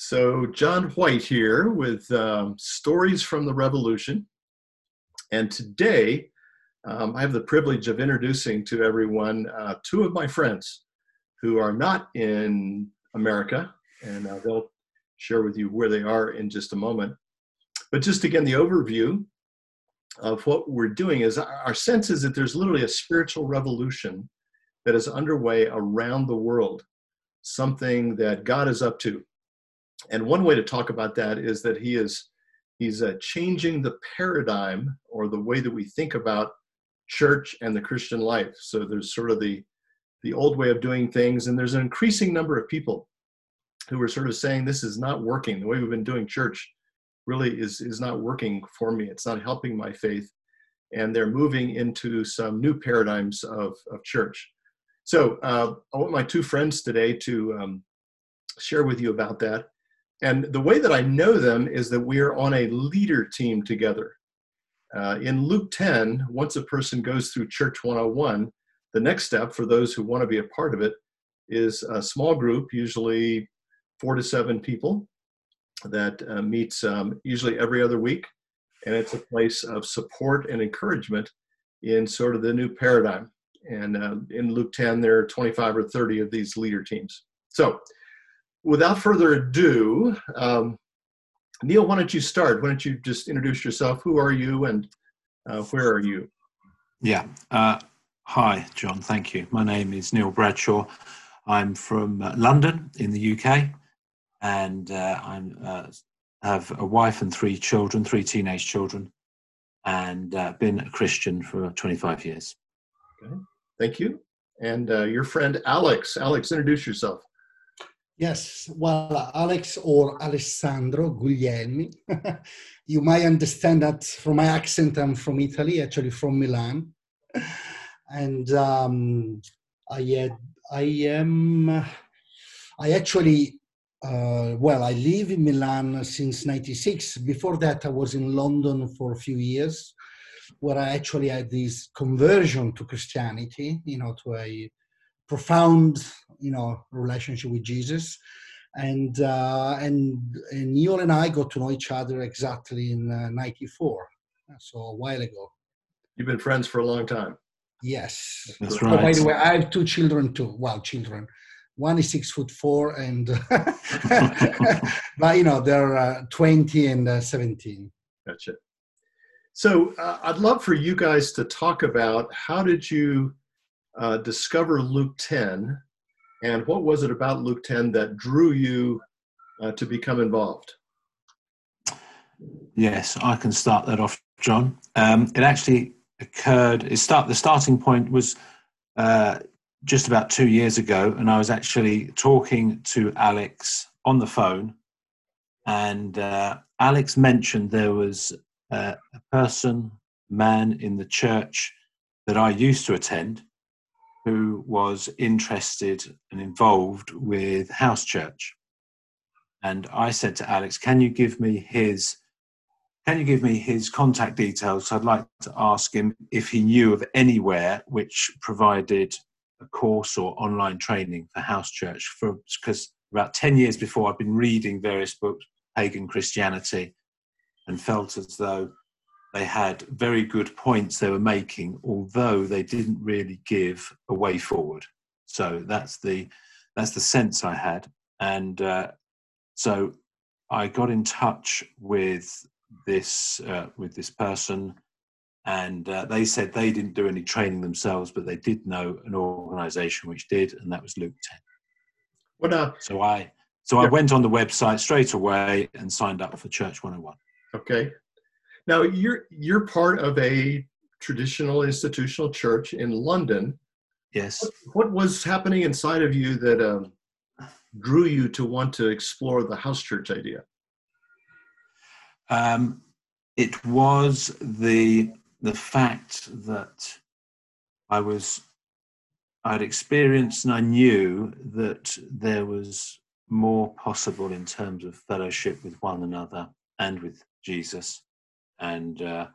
So, John White here with um, Stories from the Revolution. And today, um, I have the privilege of introducing to everyone uh, two of my friends who are not in America, and uh, they'll share with you where they are in just a moment. But just again, the overview of what we're doing is our sense is that there's literally a spiritual revolution that is underway around the world, something that God is up to. And one way to talk about that is that He is He's uh, changing the paradigm or the way that we think about church and the Christian life. So there's sort of the the old way of doing things, and there's an increasing number of people who are sort of saying this is not working. The way we've been doing church really is is not working for me. It's not helping my faith, and they're moving into some new paradigms of of church. So uh, I want my two friends today to um, share with you about that. And the way that I know them is that we are on a leader team together. Uh, in Luke 10, once a person goes through Church 101, the next step for those who want to be a part of it is a small group, usually four to seven people, that uh, meets um, usually every other week. And it's a place of support and encouragement in sort of the new paradigm. And uh, in Luke 10, there are 25 or 30 of these leader teams. So, without further ado, um, Neil, why don't you start? Why don't you just introduce yourself? Who are you and uh, where are you? Yeah. Uh, hi, John. Thank you. My name is Neil Bradshaw. I'm from uh, London in the UK, and uh, I uh, have a wife and three children, three teenage children, and uh, been a Christian for 25 years. Okay. Thank you. And your friend Alex. Alex, introduce yourself. Yes, well, Alex or Alessandro Guglielmi. you might understand that from my accent, I'm from Italy, actually from Milan. And um, I, had, I am, I actually, uh, well, I live in Milan since 96. Before that, I was in London for a few years, where I actually had this conversion to Christianity, you know, to a profound you know relationship with jesus and uh, and and Neil and I got to know each other exactly in uh, '94, so a while ago. You've been friends for a long time. Yes, that's right. Oh, by the way, I have two children too. Well, children. One is six foot four, and but you know they're uh, 20 and uh, 17. Gotcha. So uh, I'd love for you guys to talk about how did you uh, discover Luke 10, and what was it about Luke 10 that drew you uh, to become involved? Yes, I can start that off, John. Um, it actually occurred. It start the starting point was uh, just about two years ago, and I was actually talking to Alex on the phone, and uh, Alex mentioned there was uh, a person, man in the church that I used to attend, who was interested and involved with house church. And I said to Alex, "Can you give me his? Can you give me his contact details? I'd like to ask him if he knew of anywhere which provided a course or online training for house church. For because about ten years before, I'd been reading various books, pagan Christianity, and felt as though they had very good points they were making, although they didn't really give a way forward. So that's the that's the sense I had, and uh, so I got in touch with this uh, with this person, and uh, they said they didn't do any training themselves, but they did know an organisation which did, and that was Luke Ten. What uh, So I so I went on the website straight away and signed up for Church 101. Okay, now you're you're part of a traditional institutional church in London. Yes. What, what was happening inside of you that um, drew you to want to explore the house church idea? Um, it was the the fact that I was I'd experienced and I knew that there was more possible in terms of fellowship with one another and with Jesus and uh,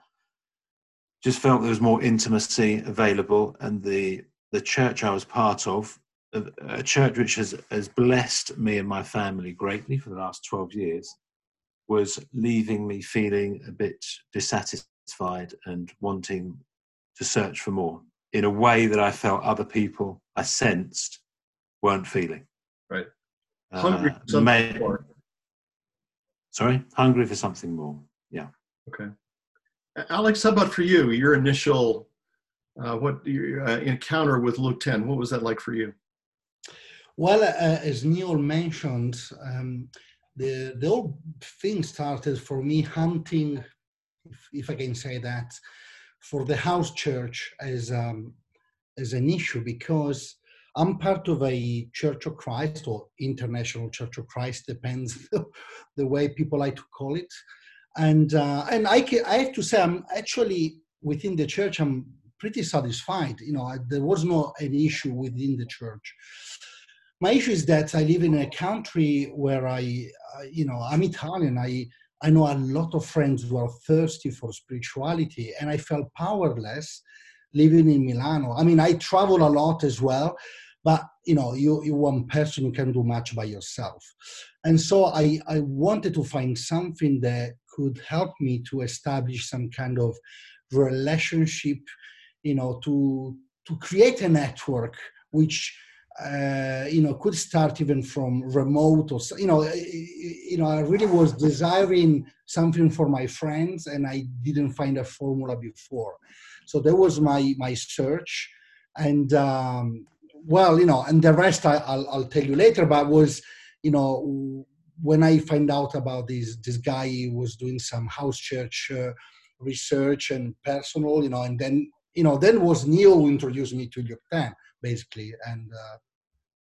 just felt there was more intimacy available. And the the church I was part of a, a church which has, has blessed me and my family greatly for the last 12 years was leaving me feeling a bit dissatisfied and wanting to search for more in a way that I felt other people I sensed weren't feeling. Right. Hungry uh, for something may, more. Sorry? Hungry for something more. Yeah. Okay. Alex, how about for you? Your initial uh, what your uh, encounter with Luke 10, what was that like for you? Well, uh, as Neil mentioned, um, the, the whole thing started for me hunting, if, if I can say that, for the house church as, um, as an issue because I'm part of a Church of Christ or International Church of Christ, depends the way people like to call it. And uh, and I, can, I have to say, I'm actually within the church. I'm pretty satisfied. You know, there was no an issue within the church. My issue is that I live in a country where I, you know, I'm Italian. I I know a lot of friends who are thirsty for spirituality, and I felt powerless living in Milano. I mean, I travel a lot as well, but you know you you one person you can do much by yourself and so i i wanted to find something that could help me to establish some kind of relationship you know to to create a network which uh, you know could start even from remote or you know you know i really was desiring something for my friends and i didn't find a formula before so that was my my search and um, well, you know, and the rest I, will I'll tell you later. But was, you know, when I find out about this this guy who was doing some house church uh, research and personal, you know, and then you know, then was Neil who introduced me to Luke 10, basically, and uh,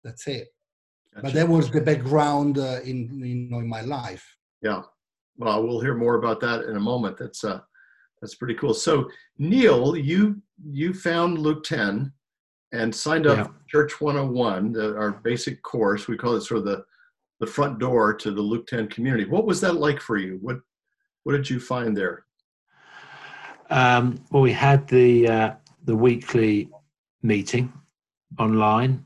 that's it. Gotcha. But that was the background uh, in you know in my life. Yeah, well, we'll hear more about that in a moment. That's uh, that's pretty cool. So, Neil, you you found Luke 10 and signed up yeah. Church 101, the, our basic course. We call it sort of the, the front door to the Luke 10 community. What was that like for you? What, what did you find there? Um, well, we had the, uh, the weekly meeting online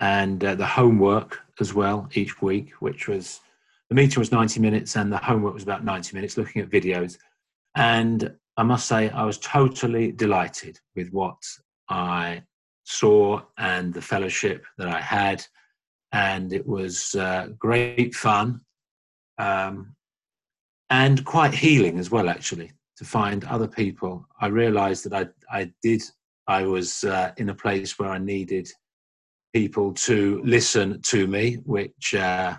and uh, the homework as well each week, which was the meeting was 90 minutes and the homework was about 90 minutes looking at videos. And I must say, I was totally delighted with what I saw and the fellowship that I had. And it was uh, great fun um, and quite healing as well, actually, to find other people. I realized that I, I did, I was uh, in a place where I needed people to listen to me, which uh,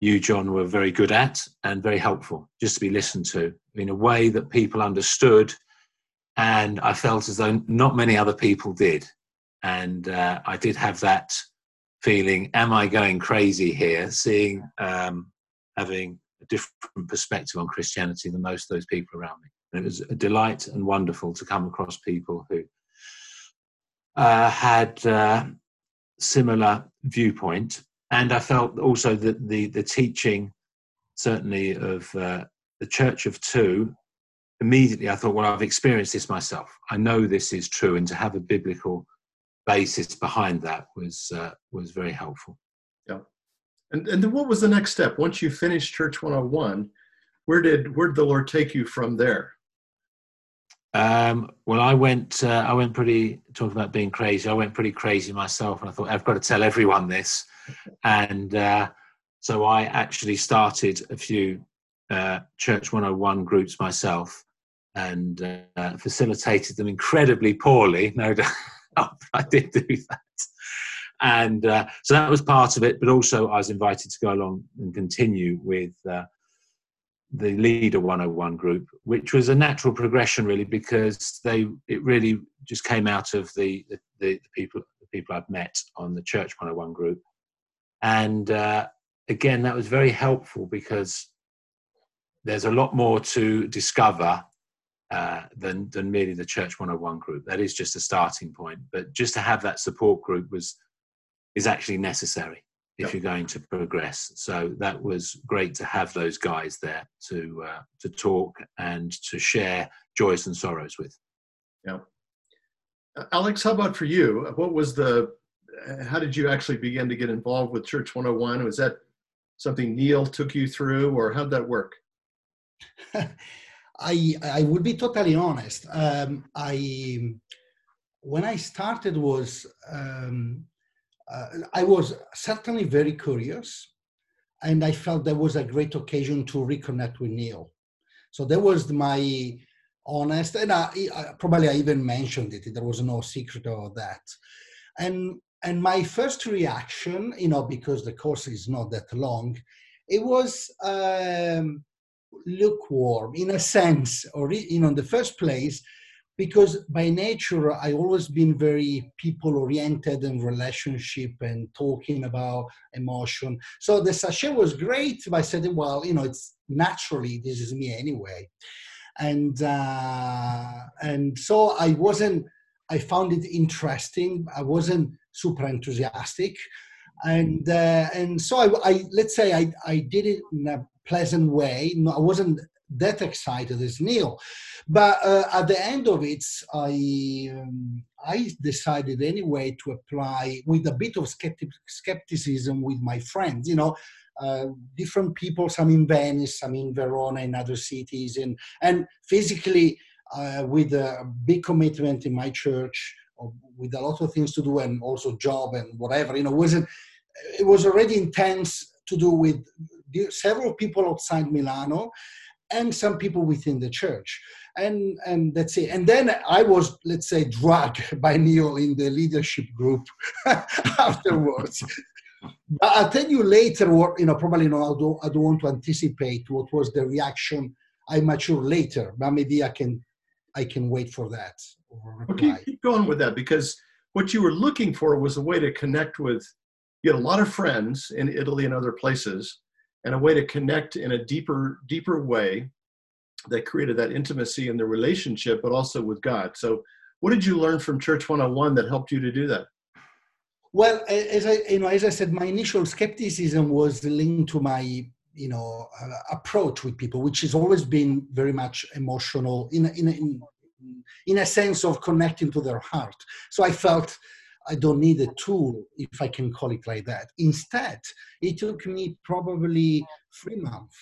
you, John, were very good at and very helpful, just to be listened to in a way that people understood. And I felt as though not many other people did and uh, I did have that feeling: Am I going crazy here? Seeing, um, having a different perspective on Christianity than most of those people around me. And it was a delight and wonderful to come across people who uh, had uh, similar viewpoint, and I felt also that the the teaching, certainly of uh, the Church of Two. Immediately, I thought, well, I've experienced this myself. I know this is true, and to have a biblical basis behind that was uh, was very helpful. Yeah, and and then what was the next step once you finished Church 101? Where did where did the Lord take you from there? Um, well, I went uh, I went pretty talking about being crazy. I went pretty crazy myself, and I thought I've got to tell everyone this, and uh, so I actually started a few uh, Church 101 groups myself and uh, facilitated them incredibly poorly, no doubt. I did do that. And uh, so that was part of it, but also I was invited to go along and continue with uh, the Leader 101 group, which was a natural progression, really, because they it really just came out of the the, the people the people I'd met on the Church 101 group, and uh, again that was very helpful because there's a lot more to discover uh, than than merely the Church 101 group. That is just a starting point, but just to have that support group was is actually necessary if yep. you're going to progress. So that was great to have those guys there to uh, to talk and to share joys and sorrows with. Yeah. Alex, how about for you? What was the how did you actually begin to get involved with Church 101? Was that something Neil took you through, or how'd that work? I I would be totally honest. Um, I when I started was um, uh, I was certainly very curious, and I felt that was a great occasion to reconnect with Neil. So that was my honest, and I, I, probably I even mentioned it. There was no secret of that, and and my first reaction, you know, because the course is not that long, it was um, lukewarm in a sense, or in the first place, because by nature I always been very people oriented and relationship and talking about emotion. So the SASHET was great. But I said, well, you know, it's naturally this is me anyway, and uh, and so I wasn't. I found it interesting. I wasn't super enthusiastic, and uh, and so I, I let's say I I did it in a pleasant way. No, I wasn't that excited as Neil. But uh, at the end of it, I um, I decided anyway to apply with a bit of skeptic, skepticism with my friends. You know, uh, different people, some in Venice, some in Verona, in other cities, and and physically uh, with a big commitment in my church, with a lot of things to do, and also job and whatever. You know, wasn't it was already intense to do with several people outside Milano and some people within the church. And, and that's it. And then I was, let's say, dragged by Neil in the leadership group afterwards. but I'll tell you later what, you know, probably no, I don't, I don't want to anticipate what was the reaction I mature later, but maybe I can, I can wait for that. Okay, keep going with that because what you were looking for was a way to connect with, you had a lot of friends in Italy and other places, and a way to connect in a deeper deeper way that created that intimacy in the relationship but also with god. So what did you learn from church 101 that helped you to do that? Well as i you know as i said my initial skepticism was linked to my you know uh, approach with people which has always been very much emotional in in in, in a sense of connecting to their heart. So i felt I don't need a tool, if I can call it like that. Instead, it took me probably three months.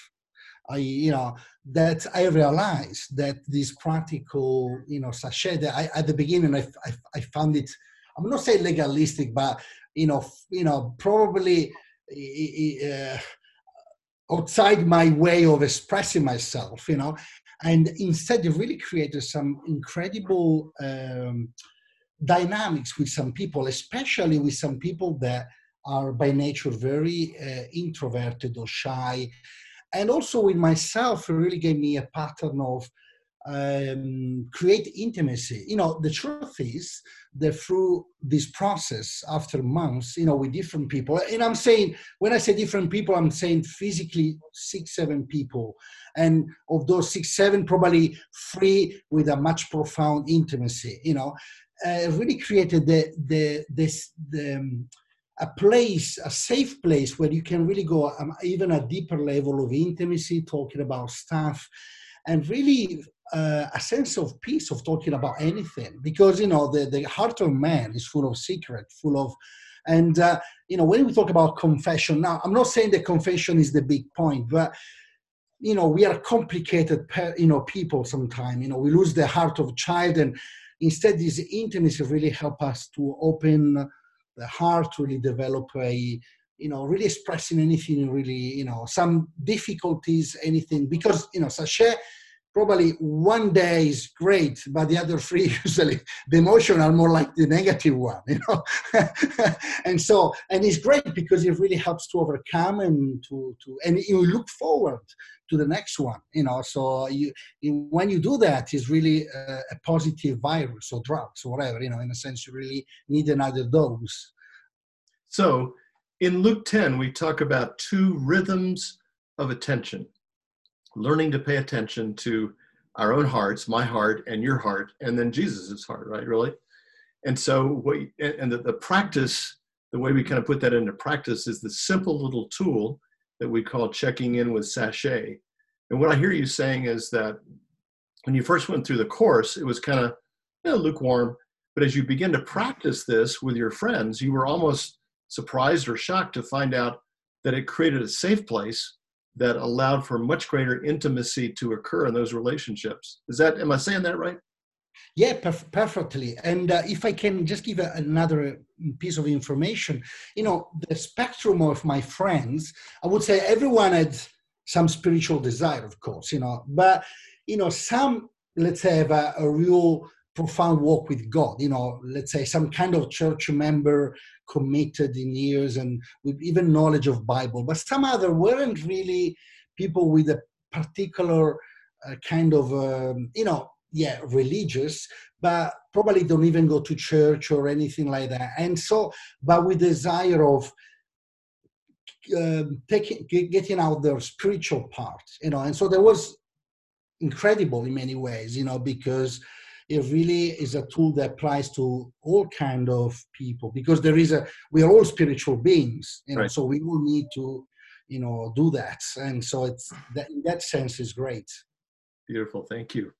I, you know, that I realized that this practical, you know, SASHET. That I, at the beginning, I, I, I found it. I'm not saying legalistic, but you know, you know, probably uh, outside my way of expressing myself. You know, and instead, it really created some incredible. Um, dynamics with some people, especially with some people that are by nature very uh, introverted or shy. And also with myself, really gave me a pattern of um, create intimacy. You know, the truth is that through this process, after months, you know, with different people, and I'm saying, when I say different people, I'm saying physically six, seven people. And of those six, seven, probably three with a much profound intimacy, you know uh, really created the the this the um, a place, a safe place where you can really go um, even a deeper level of intimacy, talking about stuff, and really uh, a sense of peace of talking about anything. Because you know the the heart of man is full of secret, full of, and uh, you know when we talk about confession. Now I'm not saying that confession is the big point, but you know we are complicated, you know, people. Sometimes you know we lose the heart of child and Instead, this intimacy really help us to open the heart, really develop a, you know, really expressing anything, really, you know, some difficulties, anything, because, you know, SASHET probably one day is great, but the other three usually the emotional are more like the negative one, you know. and so, and it's great because it really helps to overcome and to to and you look forward to the next one, you know. So you, you when you do that, it's really a, a positive virus or drugs or whatever, you know. In a sense, you really need another dose. So in Luke 10, we talk about two rhythms of attention learning to pay attention to our own hearts, my heart and your heart, and then Jesus's heart, right? Really. And so, what and the, the practice, the way we kind of put that into practice is the simple little tool that we call checking in with SASHET. And what I hear you saying is that when you first went through the course, it was kind of you know, lukewarm. But as you begin to practice this with your friends, you were almost surprised or shocked to find out that it created a safe place that allowed for much greater intimacy to occur in those relationships. Is that, am I saying that right? Yeah, perf- perfectly. And uh, if I can just give a, another piece of information, you know, the spectrum of my friends, I would say everyone had some spiritual desire, of course, you know, but, you know, some, let's say, have a, a real profound walk with God, you know, let's say some kind of church member committed in years and with even knowledge of Bible, but some other weren't really people with a particular uh, kind of, um, you know, yeah, religious, but probably don't even go to church or anything like that. And so, but with desire of um, taking, getting out their spiritual part, you know, and so there was incredible in many ways, you know, because it really is a tool that applies to all kind of people because there is a we are all spiritual beings you know right. so we will need to you know do that. And so it's that in that sense is great. Beautiful. Thank you.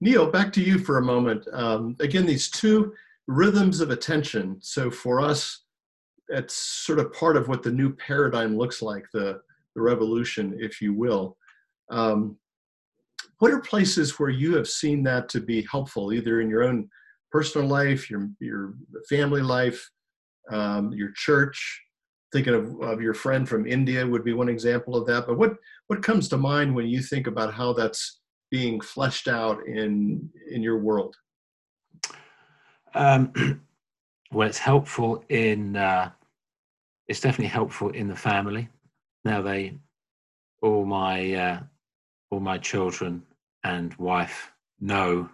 Neil back to you for a moment. Um, again these two rhythms of attention. So for us it's sort of part of what the new paradigm looks like the the revolution if you will. Um, what are places where you have seen that to be helpful, either in your own personal life, your your family life, um, your church? Thinking of, of your friend from India would be one example of that. But what what comes to mind when you think about how that's being fleshed out in in your world? Um, well, it's helpful in. Uh, it's definitely helpful in the family. Now they, all my uh, all my children and wife know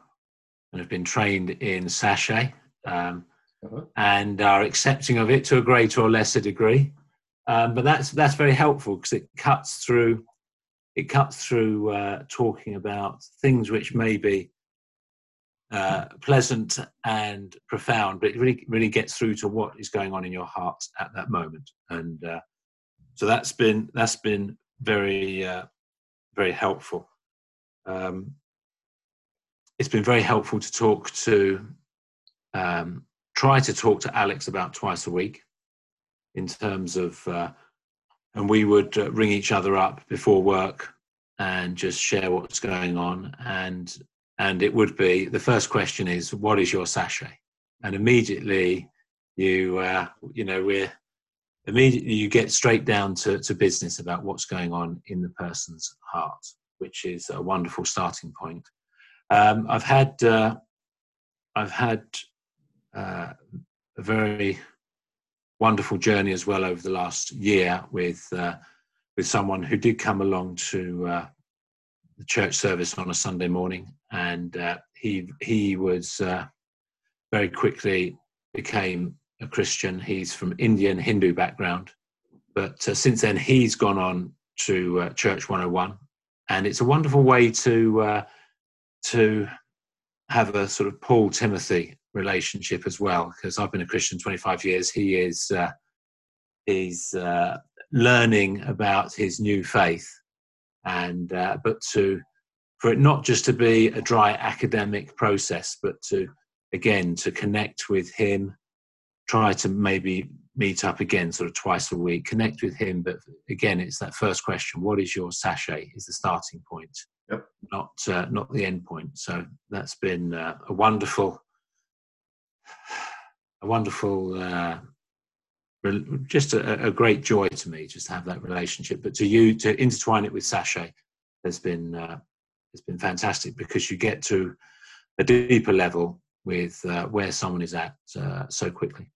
and have been trained in SASHET um, uh-huh. and are accepting of it to a greater or lesser degree. Um, but that's that's very helpful because it cuts through it cuts through uh, talking about things which may be uh, pleasant and profound, but it really really gets through to what is going on in your heart at that moment. And uh, so that's been that's been very uh, very helpful. Um, it's been very helpful to talk to, um, try to talk to Alex about twice a week in terms of, uh, and we would uh, ring each other up before work and just share what's going on. And, and it would be the first question is, what is your SASHET? And immediately you, uh, you know, we're, immediately you get straight down to, to business about what's going on in the person's heart which is a wonderful starting point. Um, I've had uh, I've had uh, a very wonderful journey as well over the last year with uh, with someone who did come along to uh, the church service on a Sunday morning, and uh, he he was uh, very quickly became a Christian. He's from Indian Hindu background, but since then he's gone on to Church 101 and it's a wonderful way to uh, to have a sort of Paul Timothy relationship as well. Because I've been a Christian 25 years, he is uh, he's uh, learning about his new faith, and uh, but to for it not just to be a dry academic process, but to again to connect with him, try to maybe meet up again sort of twice a week, connect with him. But again, it's that first question: What is your SASHET? Is the starting point, yep. not uh, not the end point. So that's been uh, a wonderful, a wonderful, uh, just a, a, great joy to me just to have that relationship. But to you to intertwine it with SASHET has been uh, has been fantastic because you get to a deeper level with uh, where someone is at uh, so quickly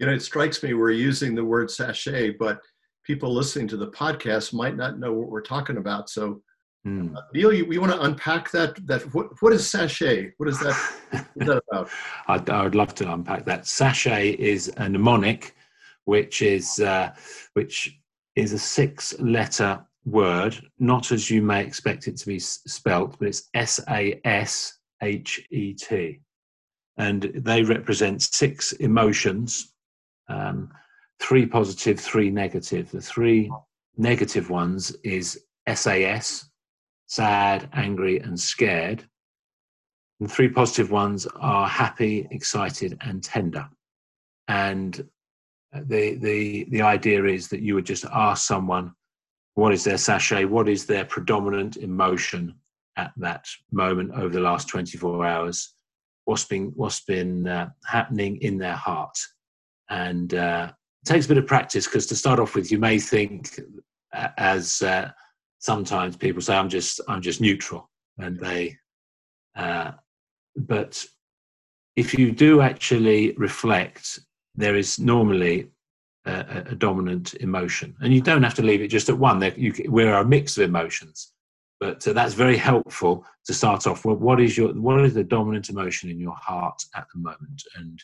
you know, it strikes me we're using the word SASHET, but people listening to the podcast might not know what we're talking about. So, mm. uh, Neil, you, you want to unpack that? That what, what is SASHET? What is that? what is that about? I'd, I would love to unpack that. SASHET is a mnemonic, which is uh, which is a six-letter word, not as you may expect it to be spelt, but it's S A S H E T, and they represent six emotions um, three positive, three negative. The three negative ones is SAS, sad, angry, and scared. The three positive ones are happy, excited, and tender. And the the the idea is that you would just ask someone what is their SASHET, what is their predominant emotion at that moment over the last 24 hours, what's been what's been uh, happening in their heart, and uh, it takes a bit of practice because to start off with, you may think uh, as uh, sometimes people say, "I'm just I'm just neutral," and they, uh, but if you do actually reflect, there is normally a, a, dominant emotion, and you don't have to leave it just at one. You, we're a mix of emotions, but uh, that's very helpful to start off. Well, what is your what is the dominant emotion in your heart at the moment, and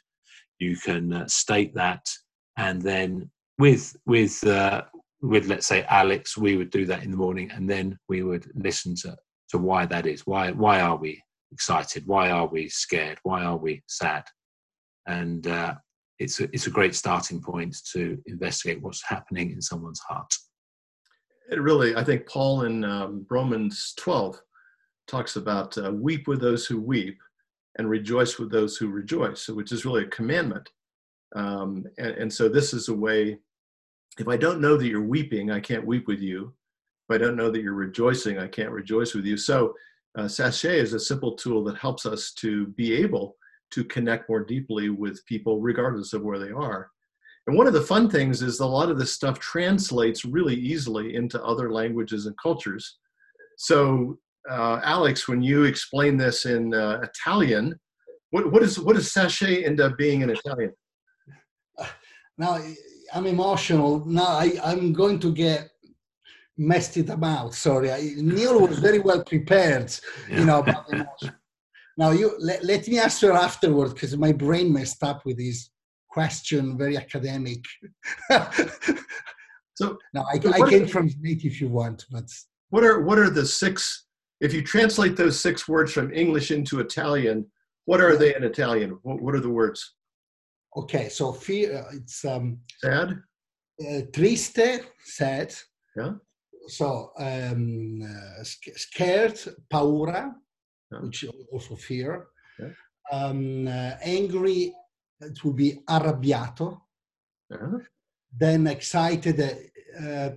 you can uh, state that, and then with with uh, with let's say Alex, we would do that in the morning, and then we would listen to to why that is. Why why are we excited? Why are we scared? Why are we sad? And uh, it's a, it's a great starting point to investigate what's happening in someone's heart. It really, I think Paul in um, Romans 12 talks about uh, weep with those who weep and rejoice with those who rejoice, which is really a commandment. Um, and, and, so this is a way, if I don't know that you're weeping, I can't weep with you. If I don't know that you're rejoicing, I can't rejoice with you. So uh, SASHET is a simple tool that helps us to be able to connect more deeply with people regardless of where they are. And one of the fun things is a lot of this stuff translates really easily into other languages and cultures. So, uh, Alex, when you explain this in uh, Italian, what, what, is, what does SASHET end up being in Italian? Now, I'm emotional. Now, I, I'm going to get messed it about. Sorry. I, Neil was very well prepared, you know, about emotion. Now, you let, let me answer afterward because my brain messed up with this question, very academic. so now I, I can translate if you want, but what are what are the six? If you translate those six words from English into Italian, what are they in Italian? What, what are the words? Okay, so fear. Uh, it's um, sad. Uh, triste, sad. Yeah. So um, uh, scared, paura yeah. which also fear. Yeah. Um, uh, angry, it will be arrabbiato. Uh-huh. Then excited, uh,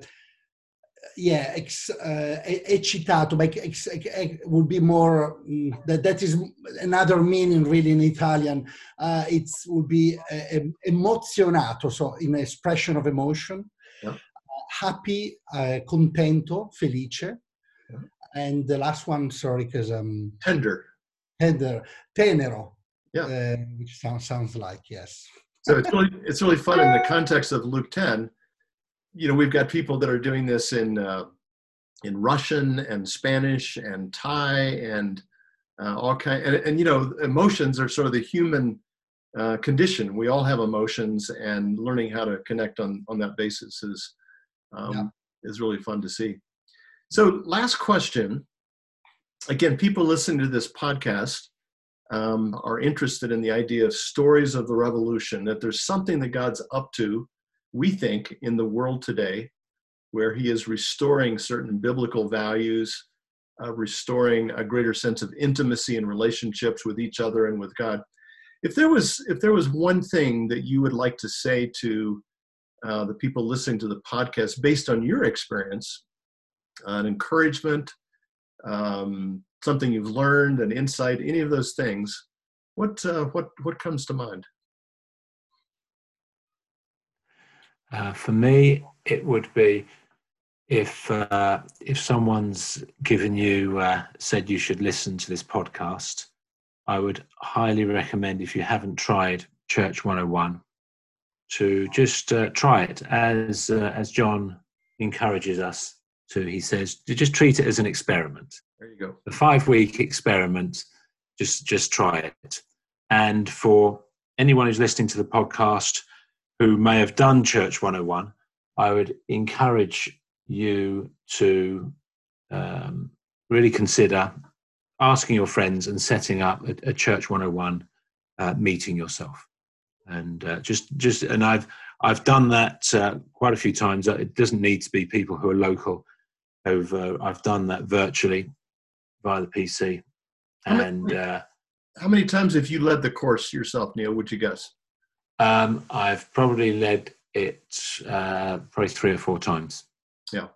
yeah, ex, uh, eccitato, but ex, ex, would be more, mm, that, that is another meaning really in Italian. Uh, it would be uh, emozionato, so in expression of emotion. Yeah. Uh, happy, uh, contento, felice and the last one, sorry, because um tender, tender, tenero. Yeah, which sounds sounds like yes. so it's really it's really fun in the context of Luke ten. You know, we've got people that are doing this in uh, in Russian and Spanish and Thai and uh, all kind and, and you know emotions are sort of the human uh, condition. We all have emotions, and learning how to connect on on that basis is um, yeah. is really fun to see. So, last question. Again, people listening to this podcast um, are interested in the idea of stories of the revolution, that there's something that God's up to, we think, in the world today, where He is restoring certain biblical values, uh, restoring a greater sense of intimacy and relationships with each other and with God. If there was, if there was one thing that you would like to say to uh, the people listening to the podcast based on your experience an encouragement, um, something you've learned, an insight, any of those things, what uh, what what comes to mind? Uh, for me, it would be if uh, if someone's given you uh, said you should listen to this podcast. I would highly recommend if you haven't tried Church 101 to just uh, try it as uh, as John encourages us to, he says, to just treat it as an experiment. There you go. A five week experiment, just, just try it. And for anyone who's listening to the podcast who may have done Church 101, I would encourage you to um, really consider asking your friends and setting up a, a Church 101 uh, meeting yourself. And uh, just, just, and I've, I've done that uh, quite a few times. It doesn't need to be people who are local over I've done that virtually via the PC, and uh, how many times have you led the course yourself, Neil? Would you guess? Um, I've probably led it uh, probably three or four times. Yeah.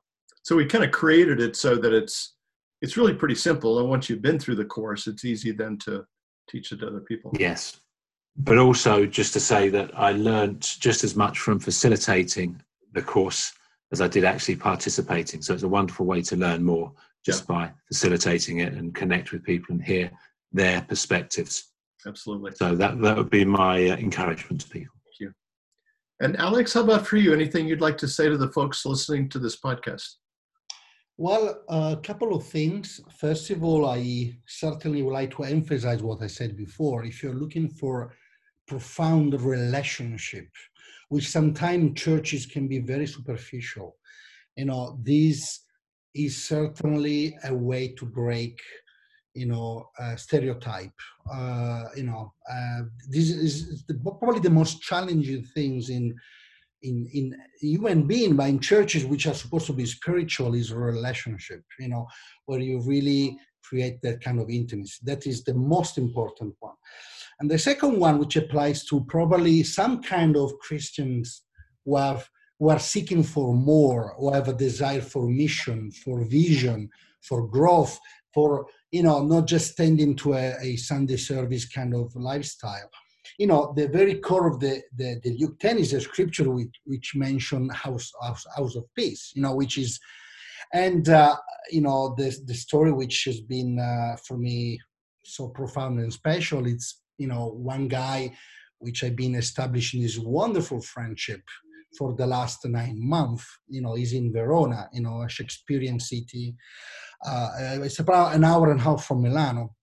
So we kind of created it so that it's it's really pretty simple, and once you've been through the course, it's easy then to teach it to other people. Yes, but also just to say that I learned just as much from facilitating the course as I did actually participating. So it's a wonderful way to learn more just yeah. by facilitating it and connect with people and hear their perspectives. Absolutely. So that that would be my uh, encouragement to people. Thank you. And Alex, how about for you? Anything you'd like to say to the folks listening to this podcast? Well, a couple of things. First of all, I certainly would like to emphasize what I said before. If you're looking for profound relationship, which sometimes churches can be very superficial, you know, this is certainly a way to break, you know, stereotype. Uh, you know, uh, this is the, probably the most challenging things in in in human being but in churches which are supposed to be spiritual is relationship you know where you really create that kind of intimacy that is the most important one and the second one which applies to probably some kind of christians who have who are seeking for more who have a desire for mission for vision for growth for you know not just tending to a, a sunday service kind of lifestyle. You know, the very core of the, the, the Luke 10 is a scripture which, which mention house, house, house of peace, you know, which is, and, uh, you know, the, the story which has been, uh, for me, so profound and special, it's, you know, one guy which I've been establishing this wonderful friendship for the last nine months. You know, he's in Verona, you know, a Shakespearean city. Uh, it's about an hour and a half from Milano.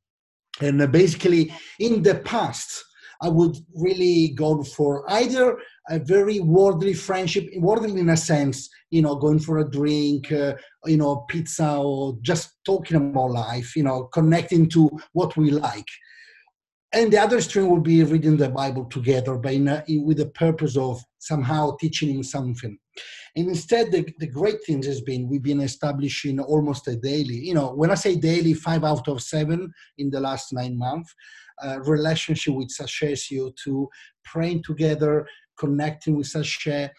And uh, basically, in the past, I would really go for either a very worldly friendship, worldly in a sense, you know, going for a drink, uh, you know, pizza, or just talking about life, you know, connecting to what we like. And the other stream would be reading the Bible together, but in a, with the purpose of somehow teaching him something. And instead, the, the great thing has been we've been establishing almost a daily, you know, when I say daily, five out of seven in the last nine months, uh, relationship with SASHET CO2, praying together, connecting with SASHET.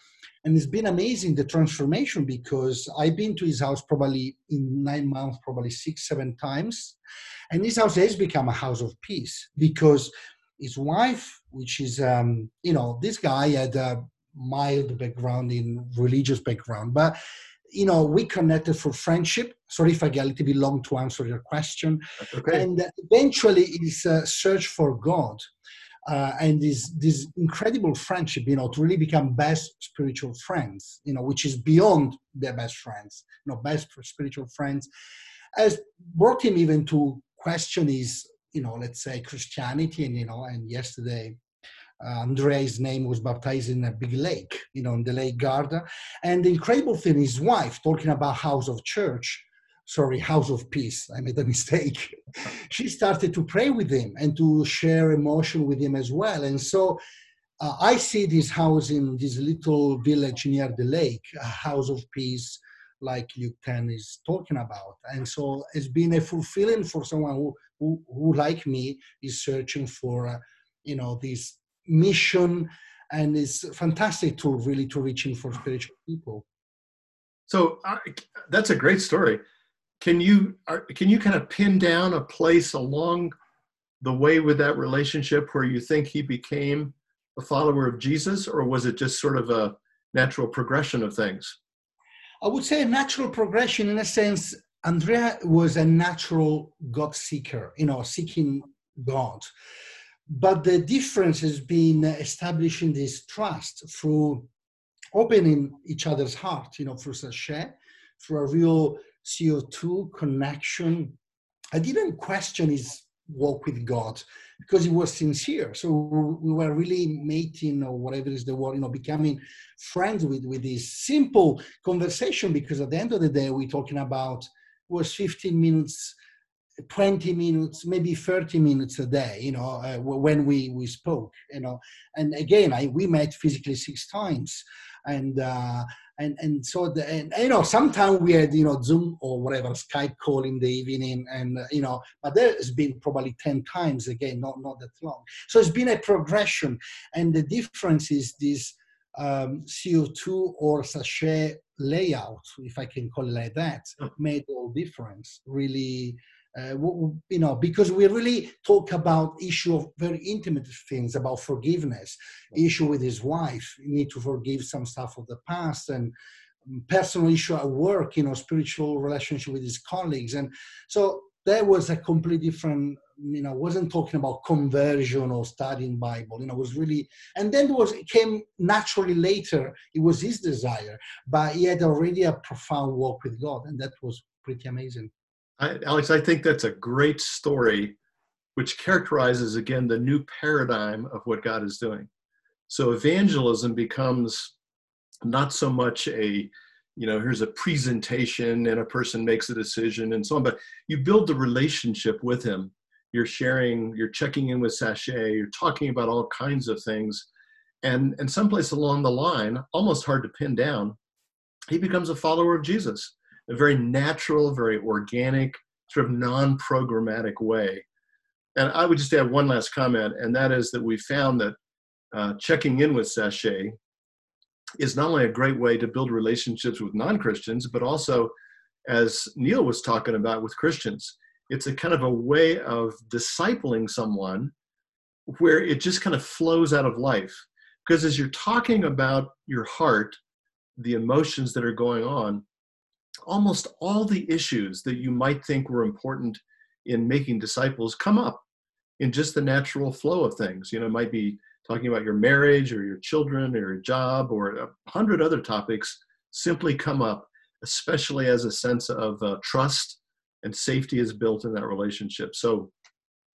And it's been amazing the transformation because I've been to his house probably in nine months, probably six, seven times. And his house has become a house of peace because his wife, which is, um, you know, this guy had a mild background in religious background, but you know, we connected for friendship. Sorry if I get a little bit long to answer your question. Okay. And eventually, it's a search for God. Uh, and this this incredible friendship, you know, to really become best spiritual friends, you know, which is beyond their best friends, you know, best spiritual friends, has brought him even to question his, you know, let's say Christianity, and you know, and yesterday uh, Andrea's name was baptized in a big lake, you know, in the Lake Garda. And the incredible thing, his wife, talking about house of church, sorry, house of peace, I made a mistake. she started to pray with him and to share emotion with him as well. And so uh, I see this house in this little village near the lake, a house of peace, like Luke 10 is talking about. And so it's been a fulfilling for someone who, who, who like me, is searching for, uh, you know, this mission and it's a fantastic tool really to reaching for spiritual people. So uh, that's a great story. Can you uh, can you kind of pin down a place along the way with that relationship where you think he became a follower of jesus or was it just sort of a natural progression of things? I would say a natural progression in a sense andrea was a natural god seeker you know seeking god but the difference has been establishing this trust through opening each other's heart, you know, through SASHET, through a real CO2 connection. I didn't question his walk with God because he was sincere. So we were really mating or whatever is the word, you know, becoming friends with, with this simple conversation because at the end of the day, we're talking about was 15 minutes 20 minutes maybe 30 minutes a day you know uh, when we we spoke you know. And again i we met physically six times. And uh and and so the and, you know sometimes we had you know zoom or whatever skype call in the evening and uh, you know but there has been probably 10 times again not not that long. So it's been a progression. And the difference is this um, co2 or SASHET layout if i can call it like that made all difference really uh, you know because we really talk about issue of very intimate things about forgiveness issue with his wife need to forgive some stuff of the past and personal issue at work you know spiritual relationship with his colleagues. And so there was a completely different you know wasn't talking about conversion or studying bible you know was really and then it was it came naturally later it was his desire but he had already a profound walk with god and that was pretty amazing I, Alex, I think that's a great story, which characterizes again the new paradigm of what God is doing. So evangelism becomes not so much a, you know, here's a presentation and a person makes a decision and so on, but you build the relationship with him. You're sharing, you're checking in with SASHET, you're talking about all kinds of things. And, and someplace along the line, almost hard to pin down, he becomes a follower of Jesus a very natural, very organic, sort of non programmatic way. And I would just add one last comment, and that is that we found that uh, checking in with SASHET is not only a great way to build relationships with non Christians, but also, as Neil was talking about, with Christians. It's a kind of a way of discipling someone where it just kind of flows out of life. Because as you're talking about your heart, the emotions that are going on, almost all the issues that you might think were important in making disciples come up in just the natural flow of things. You know, it might be talking about your marriage or your children or your job or a hundred other topics simply come up, especially as a sense of uh, trust and safety is built in that relationship. So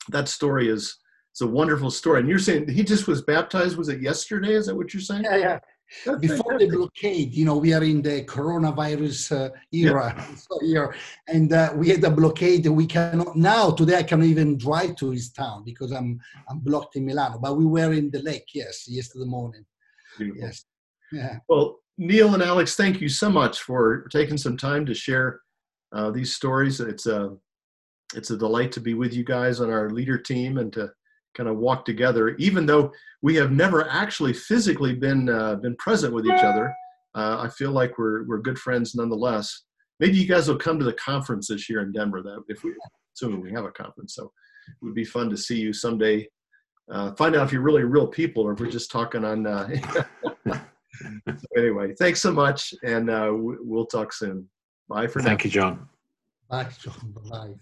that story is it's a wonderful story. And you're saying he just was baptized. Was it yesterday? Is that what you're saying? Yeah, yeah. That's before fantastic. the blockade, you know, we are in the coronavirus uh, era yeah. so here, and uh, we had a blockade. We cannot now today. I cannot even drive to his town because I'm I'm blocked in Milano. But we were in the lake, yes, yesterday morning. Beautiful. Yes. Yeah. Well, Neil and Alex, thank you so much for taking some time to share uh, these stories. It's a it's a delight to be with you guys on our leader team and to kind of walk together, even though we have never actually physically been uh, been present with each other. Uh, I feel like we're we're good friends nonetheless. Maybe you guys will come to the conference this year in Denver. That if we assuming we have a conference, so it would be fun to see you someday. Uh, find out if you're really real people or if we're just talking on. Uh, so anyway, thanks so much, and uh, we'll talk soon. Bye for now. Thank you, John. Bye, John. Bye.